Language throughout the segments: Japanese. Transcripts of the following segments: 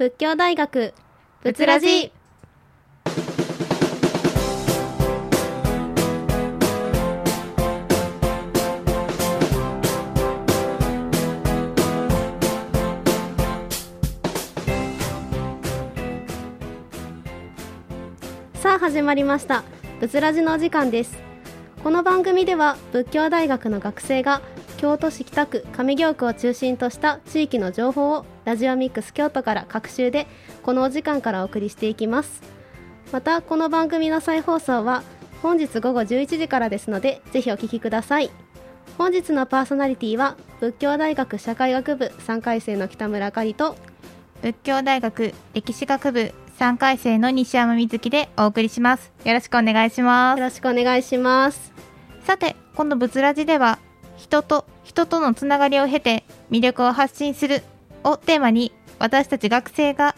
仏教大学仏ラジ。さあ始まりました。仏ラジのお時間です。この番組では仏教大学の学生が京都市北区上京区を中心とした地域の情報をラジオミックス京都から各週でこのお時間からお送りしていきます。またこの番組の再放送は本日午後11時からですのでぜひお聞きください。本日のパーソナリティは仏教大学社会学部3回生の北村あかりと仏教大学歴史学部3回生の西山瑞希でお送りします。よろしくお願いします。よろしくお願いします。さてこの仏ラジでは人と人とのつながりを経て魅力を発信するをテーマに私たち学生が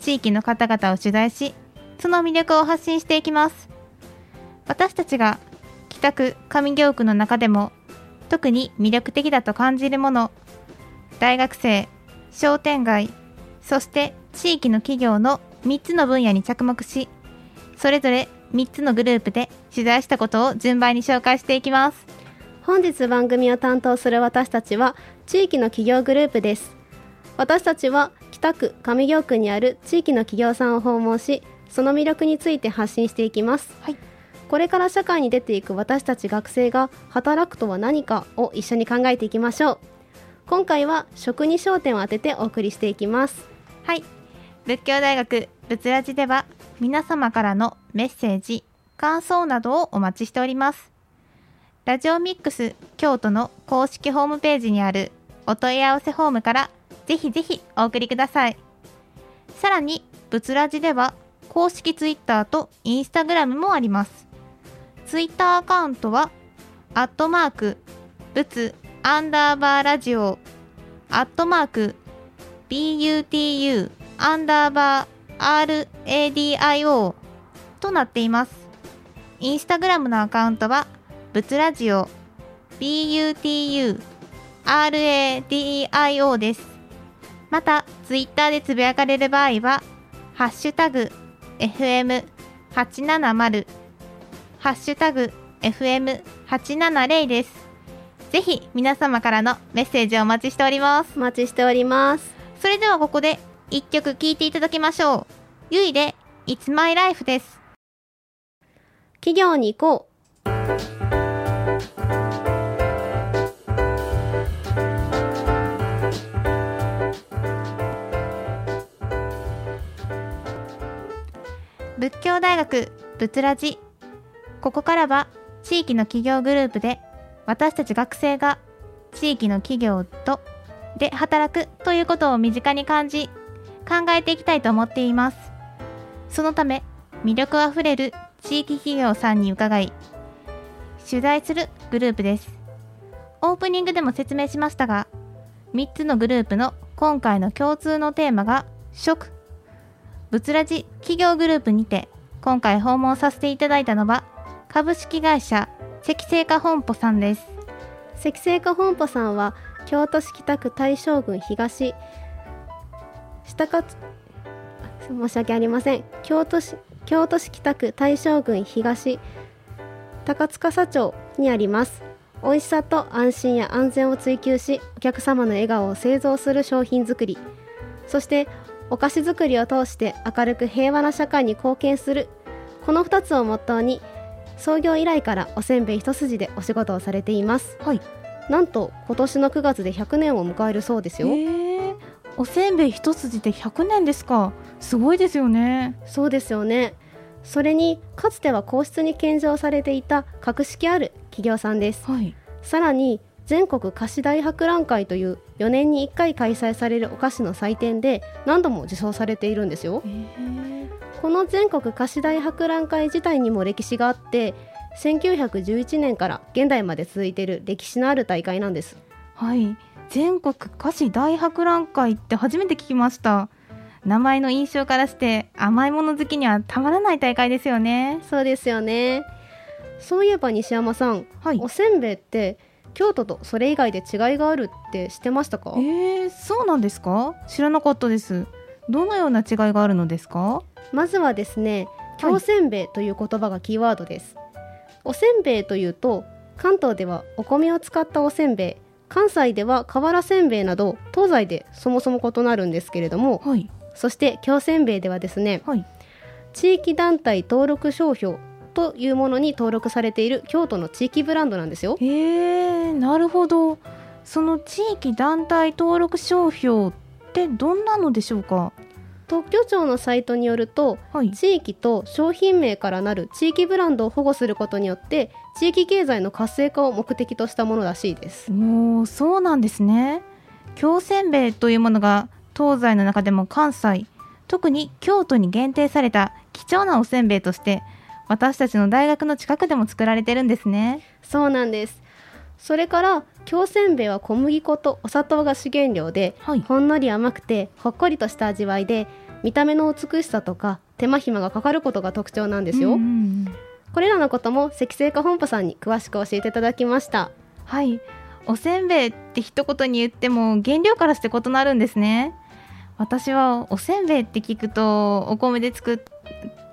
地域の方々を取材しその魅力を発信していきます。私たちが北区上京区の中でも特に魅力的だと感じるもの大学生商店街そして地域の企業の3つの分野に着目しそれぞれ3つのグループで取材したことを順番に紹介していきます。本日番組を担当する私たちは地域の企業グループです。私たちは北区上京区にある地域の企業さんを訪問しその魅力について発信していきます、はい。これから社会に出ていく私たち学生が働くとは何かを一緒に考えていきましょう。今回は食に焦点を当ててお送りしていきます。はい。仏教大学仏ラジでは皆様からのメッセージ感想などをお待ちしておりますラジオミックス京都の公式ホームページにあるお問い合わせフォームからぜひぜひお送りくださいさらに仏ラジでは公式ツイッターとインスタグラムもありますツイッターアカウントはアットマーク仏アンダーバーラジオアットマーク BUTU アンダーバー RADIO となっています。インスタグラムのアカウントは、ブツラジオ BUTU RADIO です。また、ツイッターでつぶやかれる場合は、ハッシュタグ FM870 ハッシュタグ FM870 です。ぜひ皆様からのメッセージをお待ちしております。お待ちしておりますそれではここで一曲聴いていただきましょう。ゆいで It's My Life です。企業に行こ仏教大学仏ラジ。ここからは地域の企業グループで私たち学生が地域の企業とで働くということを身近に感じ考えていきたいと思っています。そのため魅力あふれる地域企業さんに伺い取材するグループです。オープニングでも説明しましたが3つのグループの今回の共通のテーマが食仏ラジ企業グループにて今回訪問させていただいたのは株式会社積成化本舗さんです。う積成化本舗さんは京都市北区大正郡東下勝申し訳ありません。京都市京都市北区大正郡東高塚佐町にあります。美味しさと安心や安全を追求しお客様の笑顔を製造する商品作り。そしてお菓子作りを通して明るく平和な社会に貢献するこの2つをモットーに創業以来からおせんべい一筋でお仕事をされていますはい。なんと今年の9月で100年を迎えるそうですよ、えー、おせんべい一筋で100年ですか。すごいですよね。そうですよねそれにかつては皇室に献上されていた格式ある企業さんですはい。さらに全国菓子大博覧会という4年に1回開催されるお菓子の祭典で何度も受賞されているんですよえー、この全国菓子大博覧会自体にも歴史があって1911年から現代まで続いている歴史のある大会なんですはい。全国菓子大博覧会って初めて聞きました。名前の印象からして甘いもの好きにはたまらない大会ですよね。そうですよねそういえば西山さんはい。おせんべいって京都とそれ以外で違いがあるって知ってましたか？えー、そうなんですか？知らなかったです。どのような違いがあるのですか？まずはですね京せんべいという言葉がキーワードです、おせんべいというと関東ではお米を使ったおせんべい関西では瓦せんべいなど東西でそもそも異なるんですけれどもはい。そして京せんべいではですねはい。地域団体登録商標というものに登録されている京都の地域ブランドなんですよ。へえなるほど。その地域団体登録商標ってどんなのでしょうか？特許庁のサイトによるとはい。地域と商品名からなる地域ブランドを保護することによって地域経済の活性化を目的としたものらしいです。おおそうなんですね。京せんべいというものが東西の中でも関西特に京都に限定された貴重なおせんべいとして私たちの大学の近くでも作られてるんですね。そうなんです。それから京せんべいは小麦粉とお砂糖が主原料ではい。ほんのり甘くてほっこりとした味わいで見た目の美しさとか手間暇がかかることが特徴なんですよ、これらのことも積成化本舗さんに詳しく教えていただきました。はい。おせんべいって一言に言っても原料からして異なるんですね。私はおせんべいって聞くとお米で作っ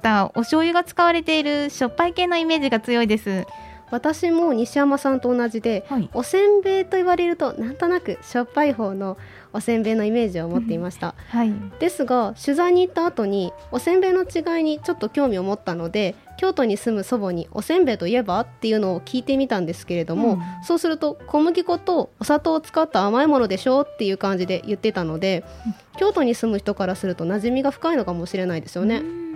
たお醤油が使われているしょっぱい系のイメージが強いです。私も西山さんと同じではい。おせんべいと言われるとなんとなくしょっぱい方のおせんべいのイメージを持っていました、はい。ですが取材に行った後におせんべいの違いにちょっと興味を持ったので京都に住む祖母におせんべいといえばっていうのを聞いてみたんですけれども、うん。そうすると小麦粉とお砂糖を使った甘いものでしょっていう感じで言ってたので、京都に住む人からすると馴染みが深いのかもしれないですよね、うん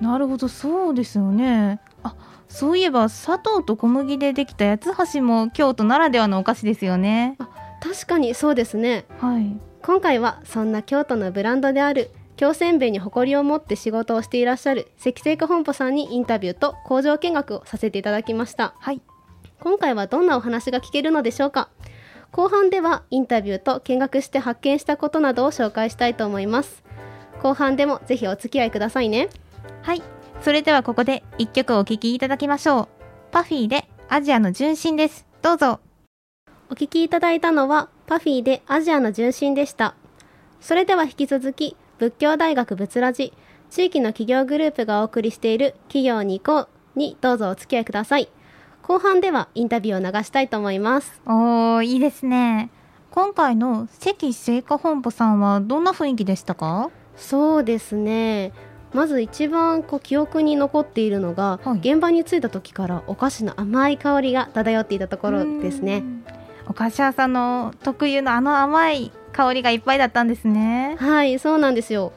なるほどそうですよね。あそういえば砂糖と小麦でできた八つ橋も京都ならではのお菓子ですよね。確かにそうですね。はい。今回はそんな京都のブランドである京せんべいに誇りを持って仕事をしていらっしゃる関製菓本舗さんにインタビューと工場見学をさせていただきました。はい。今回はどんなお話が聞けるのでしょうか。後半ではインタビューと見学して発見したことなどを紹介したいと思います。後半でもぜひお付き合いくださいねはい。それではここで一曲お聴きいただきましょう。パフィーでアジアの純真です。どうぞ。お聞きいただいたのはパフィーでアジアの純真でした。それでは引き続き仏教大学仏ラジ地域の企業グループがお送りしている企業に行こうにどうぞお付き合いください。後半ではインタビューを流したいと思います。おーいいですね。今回の関製菓本舗さんはどんな雰囲気でしたか？そうですねまず一番こう記憶に残っているのが、はい。現場に着いた時からお菓子の甘い香りが漂っていたところですね。うん。お菓子屋さんの特有のあの甘い香りがいっぱいだったんですね。はいそうなんですよ。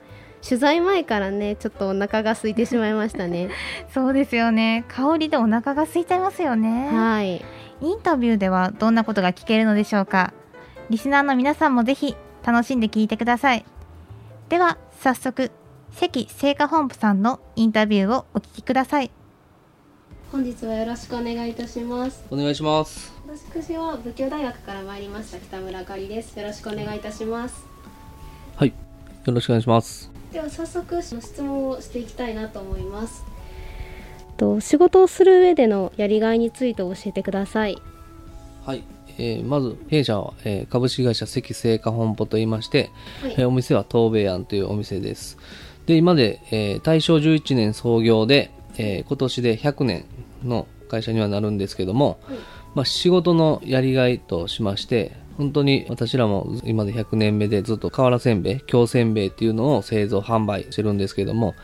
取材前からねちょっとお腹が空いてしまいましたね。そうですよね。香りでお腹が空いちゃいますよね。はい。インタビューではどんなことが聞けるのでしょうか。リスナーの皆さんもぜひ楽しんで聞いてください。では早速関製菓本部さんのインタビューをお聞きください本日はよろしくお願いいたしますお願いします。私は仏教大学から参りました北村あかりですよろしくお願いいたしますはい。よろしくお願いします。では早速質問をしていきたいなと思いますと仕事をする上でのやりがいについて教えてくださいはい。えーまず、弊社は、えー株式会社積成化本舗といいまして、はいえーお店は東米庵というお店です。で、今で、えー大正11年創業で、えー今年で100年の会社にはなるんですけども、はい。まあ、仕事のやりがいとしまして、本当に私らも今で100年目でずっと瓦せんべい、京せんべいっていうのを製造販売してるんですけども、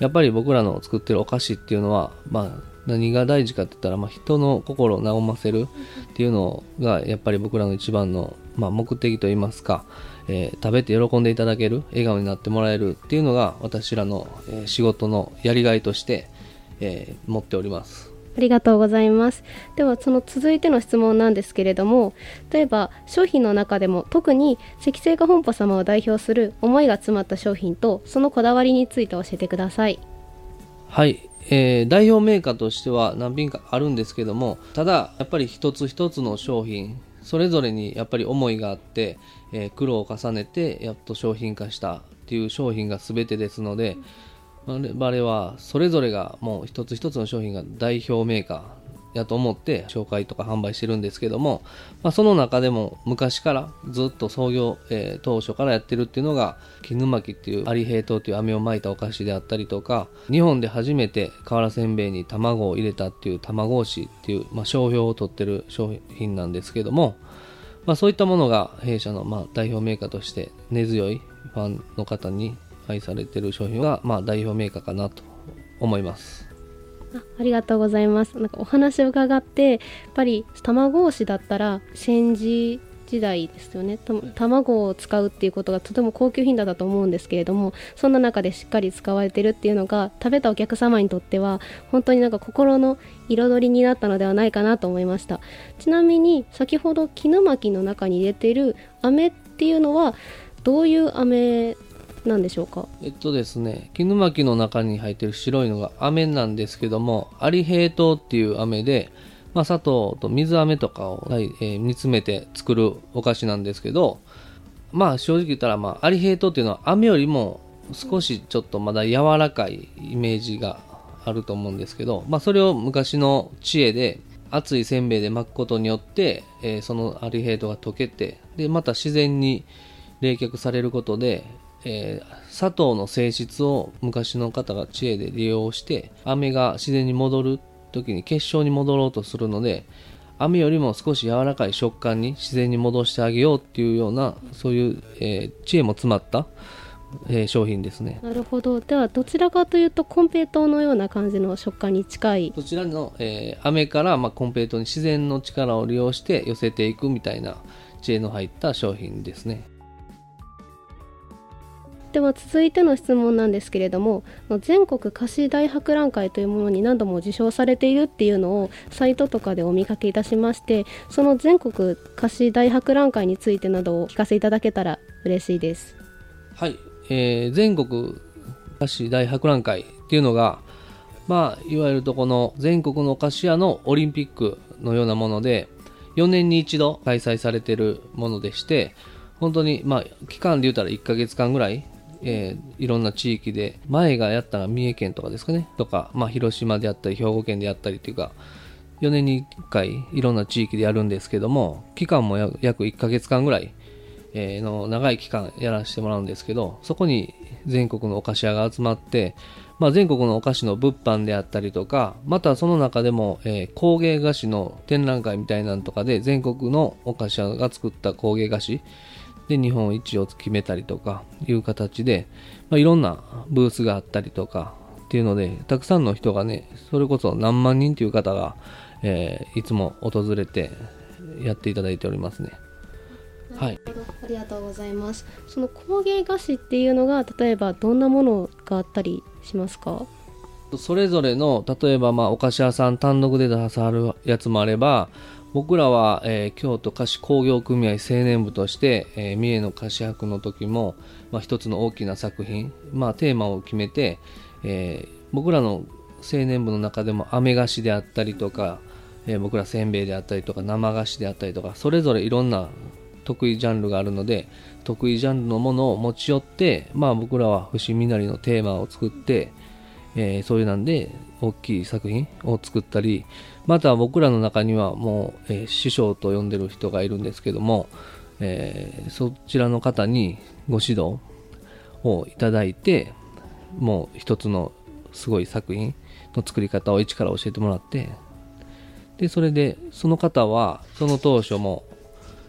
やっぱり僕らの作ってるお菓子っていうのは、まあ、何が大事かって言ったら、まあ、人の心を和ませるっていうのがやっぱり僕らの一番の、まあ、目的といいますか、えー食べて喜んでいただける笑顔になってもらえるっていうのが私らの、えー仕事のやりがいとして、えー持っております。ありがとうございます。ではその続いての質問なんですけれども例えば商品の中でも特に積成化本舗様を代表する思いが詰まった商品とそのこだわりについて教えてください。はい、えー代表メーカーとしては何品かあるんですけどもただやっぱり一つ一つの商品それぞれにやっぱり思いがあって、えー苦労を重ねてやっと商品化したっていう商品が全てですので我々はそれぞれがもう一つ一つの商品が代表メーカーやと思って紹介とか販売してるんですけども、まあ、その中でも昔からずっと創業、えー、当初からやってるっていうのが絹巻っていうアリヘイトっていう飴を巻いたお菓子であったりとか日本で初めて瓦せんべいに卵を入れたっていう卵押しっていう、まあ、商標を取ってる商品なんですけども、まあ、そういったものが弊社のまあ代表メーカーとして根強いファンの方に愛されてる商品がまあ代表メーカーかなと思います。あありがとうございますなんかお話を伺ってやっぱり卵押しだったら煎じ時代ですよね。卵を使うっていうことがとても高級品だったと思うんですけれどもそんな中でしっかり使われてるっていうのが食べたお客様にとっては本当になんか心の彩りになったのではないかなと思いました。ちなみに先ほど絹巻きの中に入れてる飴っていうのはどういう飴なんでしょうか？えっとですね絹巻きの中に入ってる白いのが飴なんですけどもアリヘイトっていう飴で、まあ、砂糖と水飴とかを、はいえー、煮詰めて作るお菓子なんですけどまあ正直言ったら、まあ、アリヘイトっていうのは飴よりも少しちょっとまだ柔らかいイメージがあると思うんですけど、まあ、それを昔の知恵で熱いせんべいで巻くことによって、えー、そのアリヘイトが溶けてでまた自然に冷却されることでえー、砂糖の性質を昔の方が知恵で利用して飴が自然に戻る時に結晶に戻ろうとするので飴よりも少し柔らかい食感に自然に戻してあげようっていうようなそういう、えー、知恵も詰まった、えー、商品ですね。なるほど。ではどちらかというとコンペイトーのような感じの食感に近い。そちらの、えー、飴から、まあ、コンペイトーに自然の力を利用して寄せていくみたいな知恵の入った商品ですねでは続いての質問なんですけれども全国菓子大博覧会というものに何度も受賞されているっていうのをサイトとかでお見かけいたしましてその全国菓子大博覧会についてなどを聞かせいただけたら嬉しいです。はい、えー、全国菓子大博覧会っていうのがまあいわゆるとこの全国の菓子屋のオリンピックのようなもので4年に一度開催されているものでして本当にまあ期間で言うたら1ヶ月間ぐらいえー、いろんな地域で、前がやったのは三重県とかですかね、とか、まあ、広島であったり、兵庫県であったりっていうか、4年に1回いろんな地域でやるんですけども、期間も約1ヶ月間ぐらい、え、の長い期間やらせてもらうんですけど、そこに全国のお菓子屋が集まって、まあ、全国のお菓子の物販であったりとか、またその中でも、えー、工芸菓子の展覧会みたいなんとかで、全国のお菓子屋が作った工芸菓子、で日本一を決めたりとかいう形で、まあ、いろんなブースがあったりとかっていうのでたくさんの人がねそれこそ何万人という方が、えー、いつも訪れてやっていただいておりますね。はい、ありがとうございます。その工芸菓子っていうのが例えばどんなものがあったりしますか？それぞれの例えばまあお菓子屋さん単独で出さはるやつもあれば僕らは、えー、京都菓子工業組合青年部として、えー、三重の菓子博の時も、まあ、一つの大きな作品、まあ、テーマを決めて、えー、僕らの青年部の中でも飴菓子であったりとか、えー、僕らせんべいであったりとか生菓子であったりとかそれぞれいろんな得意ジャンルがあるので得意ジャンルのものを持ち寄って、まあ、僕らは伏見なりのテーマを作って、えー、そういうなんで大きい作品を作ったりまた僕らの中にはもう、えー、師匠と呼んでる人がいるんですけども、えー、そちらの方にご指導をいただいてもう一つのすごい作品の作り方を一から教えてもらってでそれでその方はその当初も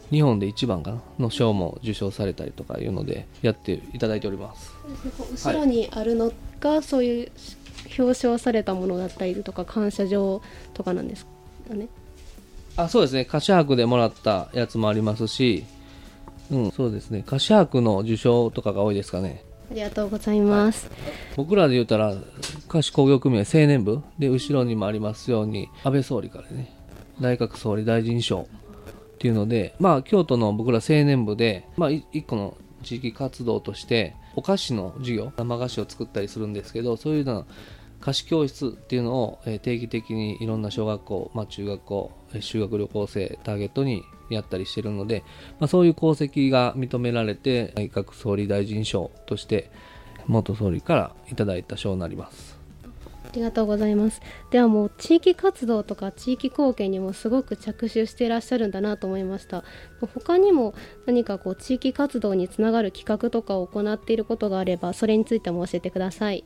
日本で一番かなの賞も受賞されたりとかいうのでやっていただいております。後ろにあるのが、はい、そういう表彰されたものだったりとか感謝状とかなんですかね。あそうですね。菓子博でもらったやつもありますしうんそうですね。菓子博の受賞とかが多いですかね。ありがとうございます、はい、僕らで言うたら菓子工業組合青年部で後ろにもありますように安倍総理からね内閣総理大臣賞っていうのでまあ京都の僕ら青年部でまあ一個の地域活動としてお菓子の授業生菓子を作ったりするんですけどそういうの菓子教室っていうのを定期的にいろんな小学校、まあ、中学校修学旅行生ターゲットにやったりしてるので、まあ、そういう功績が認められて内閣総理大臣賞として元総理からいただいた賞になります。ありがとうございます。ではもう地域活動とか地域貢献にもすごく着手していらっしゃるんだなと思いました。他にも何かこう地域活動につながる企画とかを行っていることがあればそれについても教えてください。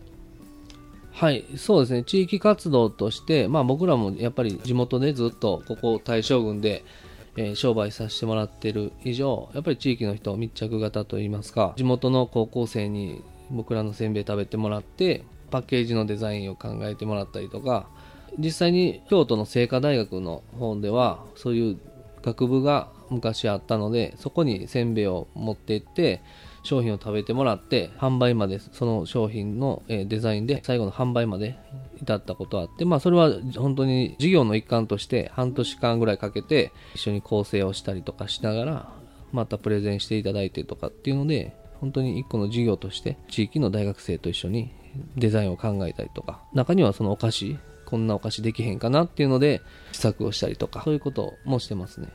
はい、そうですね。地域活動として、まあ僕らもやっぱり地元でずっとここ大正郡で、えー商売させてもらってる以上、やっぱり地域の人密着型といいますか、地元の高校生に僕らのせんべい食べてもらって、パッケージのデザインを考えてもらったりとか、実際に京都の清華大学の方では、そういう学部が昔あったので、そこにせんべいを持って行って、商品を食べてもらって販売までその商品のデザインで最後の販売まで至ったことあってまあそれは本当に事業の一環として半年間ぐらいかけて一緒に構成をしたりとかしながらまたプレゼンしていただいてとかっていうので本当に一個の事業として地域の大学生と一緒にデザインを考えたりとか中にはそのお菓子こんなお菓子できへんかなっていうので試作をしたりとかそういうこともしてますね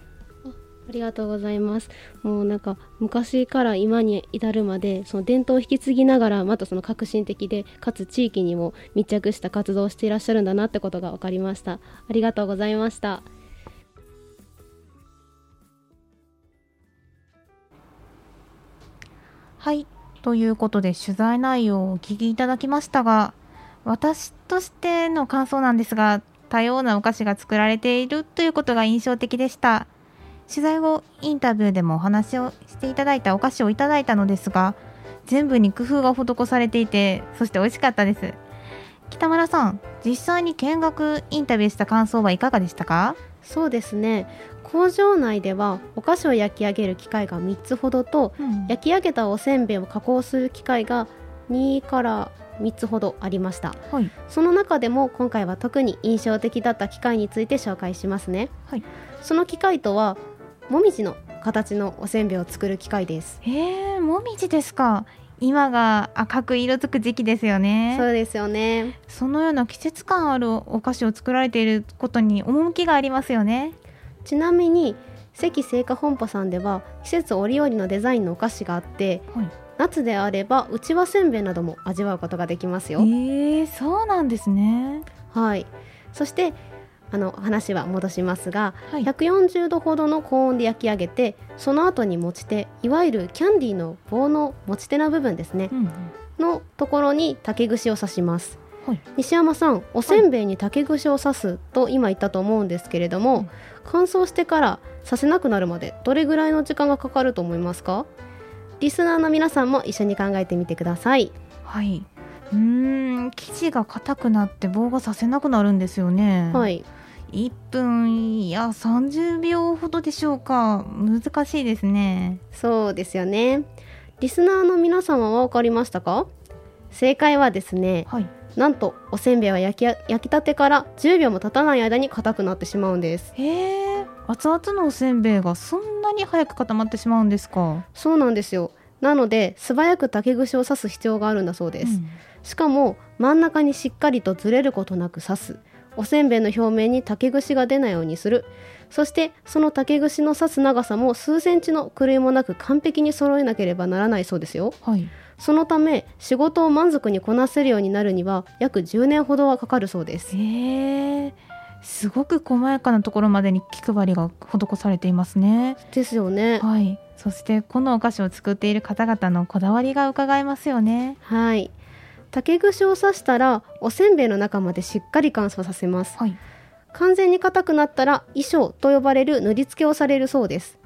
ありがとうございます。もうなんか昔から今に至るまでその伝統を引き継ぎながらまたその革新的でかつ地域にも密着した活動をしていらっしゃるんだなってことが分かりました。ありがとうございました。はい。ということで取材内容をお聞きいただきましたが、私としての感想なんですが、多様なお菓子が作られているということが印象的でした。取材後、インタビューでもお話をしていただいたお菓子をいただいたのですが、全部に工夫が施されていて、そして美味しかったです。北村さん、実際に見学インタビューした感想はいかがでしたか？そうですね。工場内ではお菓子を焼き上げる機械が3つほどと焼き上げたおせんべいを加工する機械が2から3つほどありました。はい。その中でも今回は特に印象的だった機械について紹介しますね。はい。その機械とはもみじの形のおせんべいを作る機械です。へえ、もみじですか。今が赤く色づく時期ですよね。そうですよね。そのような季節感あるお菓子を作られていることに趣がありますよね。ちなみに関製菓本舗さんでは季節折々のデザインのお菓子があってはい。夏であればうちわせんべいなども味わうことができますよ。ええ、そうなんですね。はい。そしてあの話は戻しますが、はい。140度ほどの高温で焼き上げてその後に持ち手いわゆるキャンディーの棒の持ち手の部分ですねうんうん。のところに竹串を刺しますはい。西山さんおせんべいに竹串を刺すと今言ったと思うんですけれども、うん乾燥してから刺せなくなるまでどれぐらいの時間がかかると思いますか？リスナーの皆さんも一緒に考えてみてくださいはい。うーん、生地が硬くなって棒がさせなくなるんですよね。。はいい1分や30秒ほどでしょうか。難しいですね。そうですよねリスナーの皆さんは分かりましたか？正解はですねはい。なんとおせんべいは焼きや焼きたてから10秒も経たない間に硬くなってしまうんですへえ、熱々のおせんべいがそんなに早く固まってしまうんですか。そうなんですよなので素早く竹串を刺す必要があるんだそうです、うんしかも真ん中にしっかりとずれることなく刺すおせんべいの表面に竹串が出ないようにするそしてその竹串の刺す長さも数センチの狂いもなく完璧に揃えなければならないそうですよはい。そのため仕事を満足にこなせるようになるには約10年ほどはかかるそうですすごく細やかなところまでに気配りが施されていますね。ですよねはい。そしてこのお菓子を作っている方々のこだわりが伺えますよね。はい竹串を刺したらおせんべいの中までしっかり乾燥させます。はい。完全に硬くなったら衣装と呼ばれる塗り付けをされるそうです。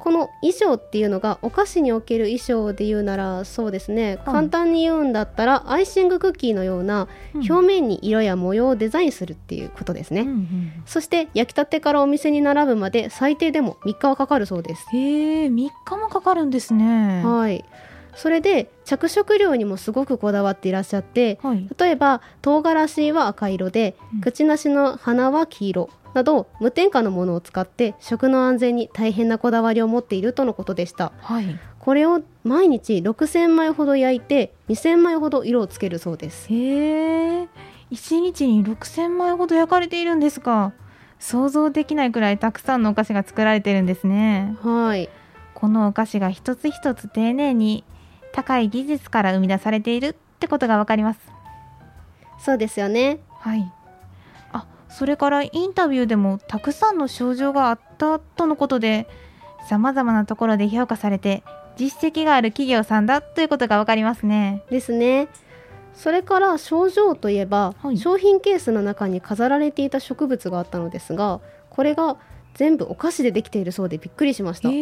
この衣装っていうのがお菓子における衣装で言うならそうですね、簡単に言うんだったらアイシングクッキーのような表面に色や模様をデザインするっていうことですね、うんうんそして焼きたてからお店に並ぶまで最低でも3日はかかるそうです、へえ、3日もかかるんですね。はいそれで着色料にもすごくこだわっていらっしゃってはい。例えば唐辛子は赤色で、うん口なしの花は黄色など無添加のものを使って食の安全に大変なこだわりを持っているとのことでしたはい。これを毎日6000枚ほど焼いて2000枚ほど色をつけるそうですへえ、1日に6000枚ほど焼かれているんですか。想像できないくらいたくさんのお菓子が作られているんですね。はいこのお菓子が一つ一つ丁寧に高い技術から生み出されているってことがわかります。そうですよね。はい。あそれからインタビューでもたくさんの症状があったとのことでさまざまなところで評価されて実績がある企業さんだということが分かりますね。ですね。それから症状といえば、はい。商品ケースの中に飾られていた植物があったのですがこれが全部お菓子でできているそうでびっくりしました。へ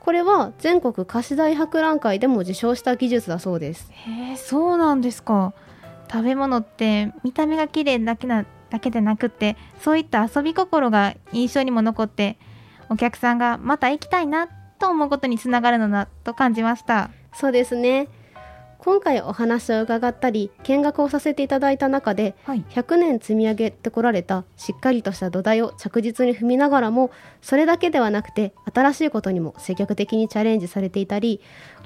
これは全国菓子大博覧会でも受賞した技術だそうです。えそうなんですか。食べ物って見た目が綺麗だけなだけでなくってそういった遊び心が印象にも残ってお客さんがまた行きたいなと思うことにつながるのだと感じました。そうですね今回お話を伺ったり見学をさせていただいた中ではい。100年積み上げてこられたしっかりとした土台を着実に踏みながらもそれだけではなくて新しいことにも積極的にチャレンジされていたり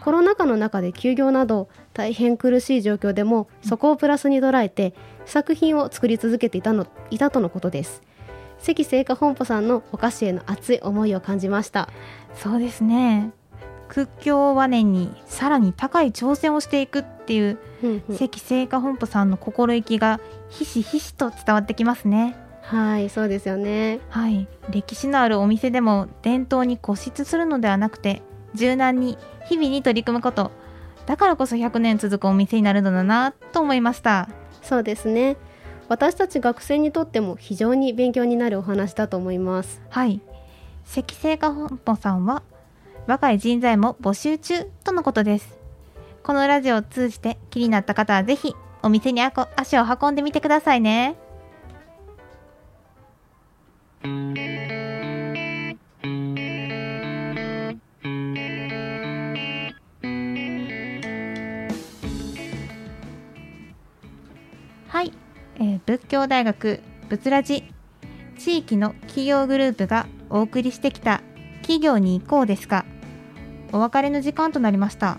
コロナ禍の中で休業など大変苦しい状況でもそこをプラスに捉えて作品を作り続けていたのいたとのことです。関製菓本舗さんのお菓子への熱い思いを感じました。そうですね屈強和年にさらに高い挑戦をしていくっていう関製菓本舗さんの心意気がひしひしと伝わってきますね。はいそうですよね。はい。歴史のあるお店でも伝統に固執するのではなくて柔軟に日々に取り組むこと。だからこそ100年続くお店になるのだなと思いました。そうですね。私たち学生にとっても非常に勉強になるお話だと思います。はい。関製菓本舗さんは若い人材も募集中とのことです。このラジオを通じて気になった方はぜひお店にあこ足を運んでみてくださいね。はい、えー仏教大学仏ラジ。地域の企業グループがお送りしてきた企業に行こうですがお別れの時間となりました。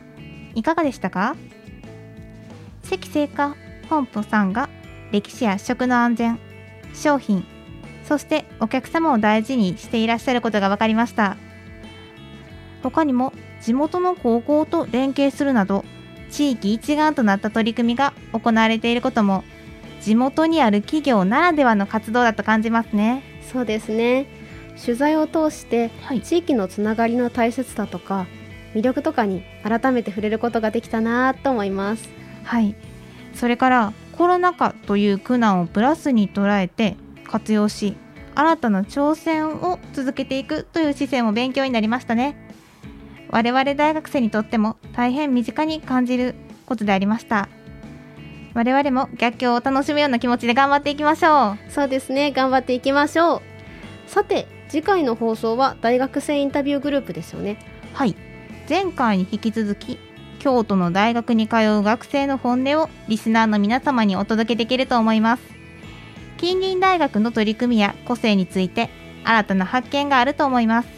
いかがでしたか？関製菓本舗さんが歴史や食の安全商品そしてお客様を大事にしていらっしゃることが分かりました。他にも地元の高校と連携するなど地域一丸となった取り組みが行われていることも地元にある企業ならではの活動だと感じますね。そうですね。取材を通してはい。地域のつながりの大切さとか魅力とかに改めて触れることができたなと思います。はい、それからコロナ禍という苦難をプラスに捉えて活用し新たな挑戦を続けていくという姿勢も勉強になりましたね。我々大学生にとっても大変身近に感じることでありました。我々も逆境を楽しむような気持ちで頑張っていきましょう。そうですね。頑張っていきましょう。さて次回の放送は大学生インタビューグループですよね。はい前回に引き続き京都の大学に通う学生の本音をリスナーの皆様にお届けできると思います。近隣大学の取り組みや個性について新たな発見があると思います。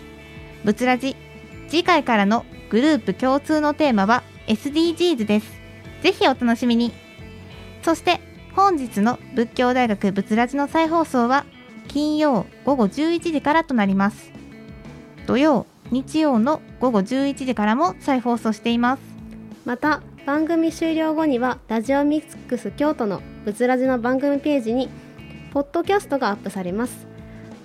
ぶつらじ次回からのグループ共通のテーマは SDGs です。ぜひお楽しみに。そして本日の仏教大学ぶつらじの再放送は金曜午後11時からとなります。土曜日曜の午後11時からも再放送しています。また番組終了後にはラジオミックス京都のブツラジの番組ページにポッドキャストがアップされます。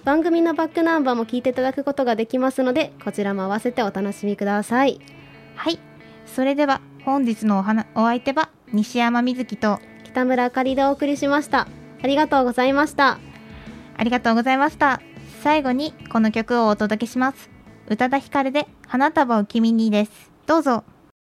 番組のバックナンバーも聞いていただくことができますのでこちらも合わせてお楽しみください。はい。それでは本日のお話お相手は西山瑞希と北村あかりでお送りしました。ありがとうございました。ありがとうございました。最後にこの曲をお届けします宇多田ヒカルで花束を君にです。どうぞ。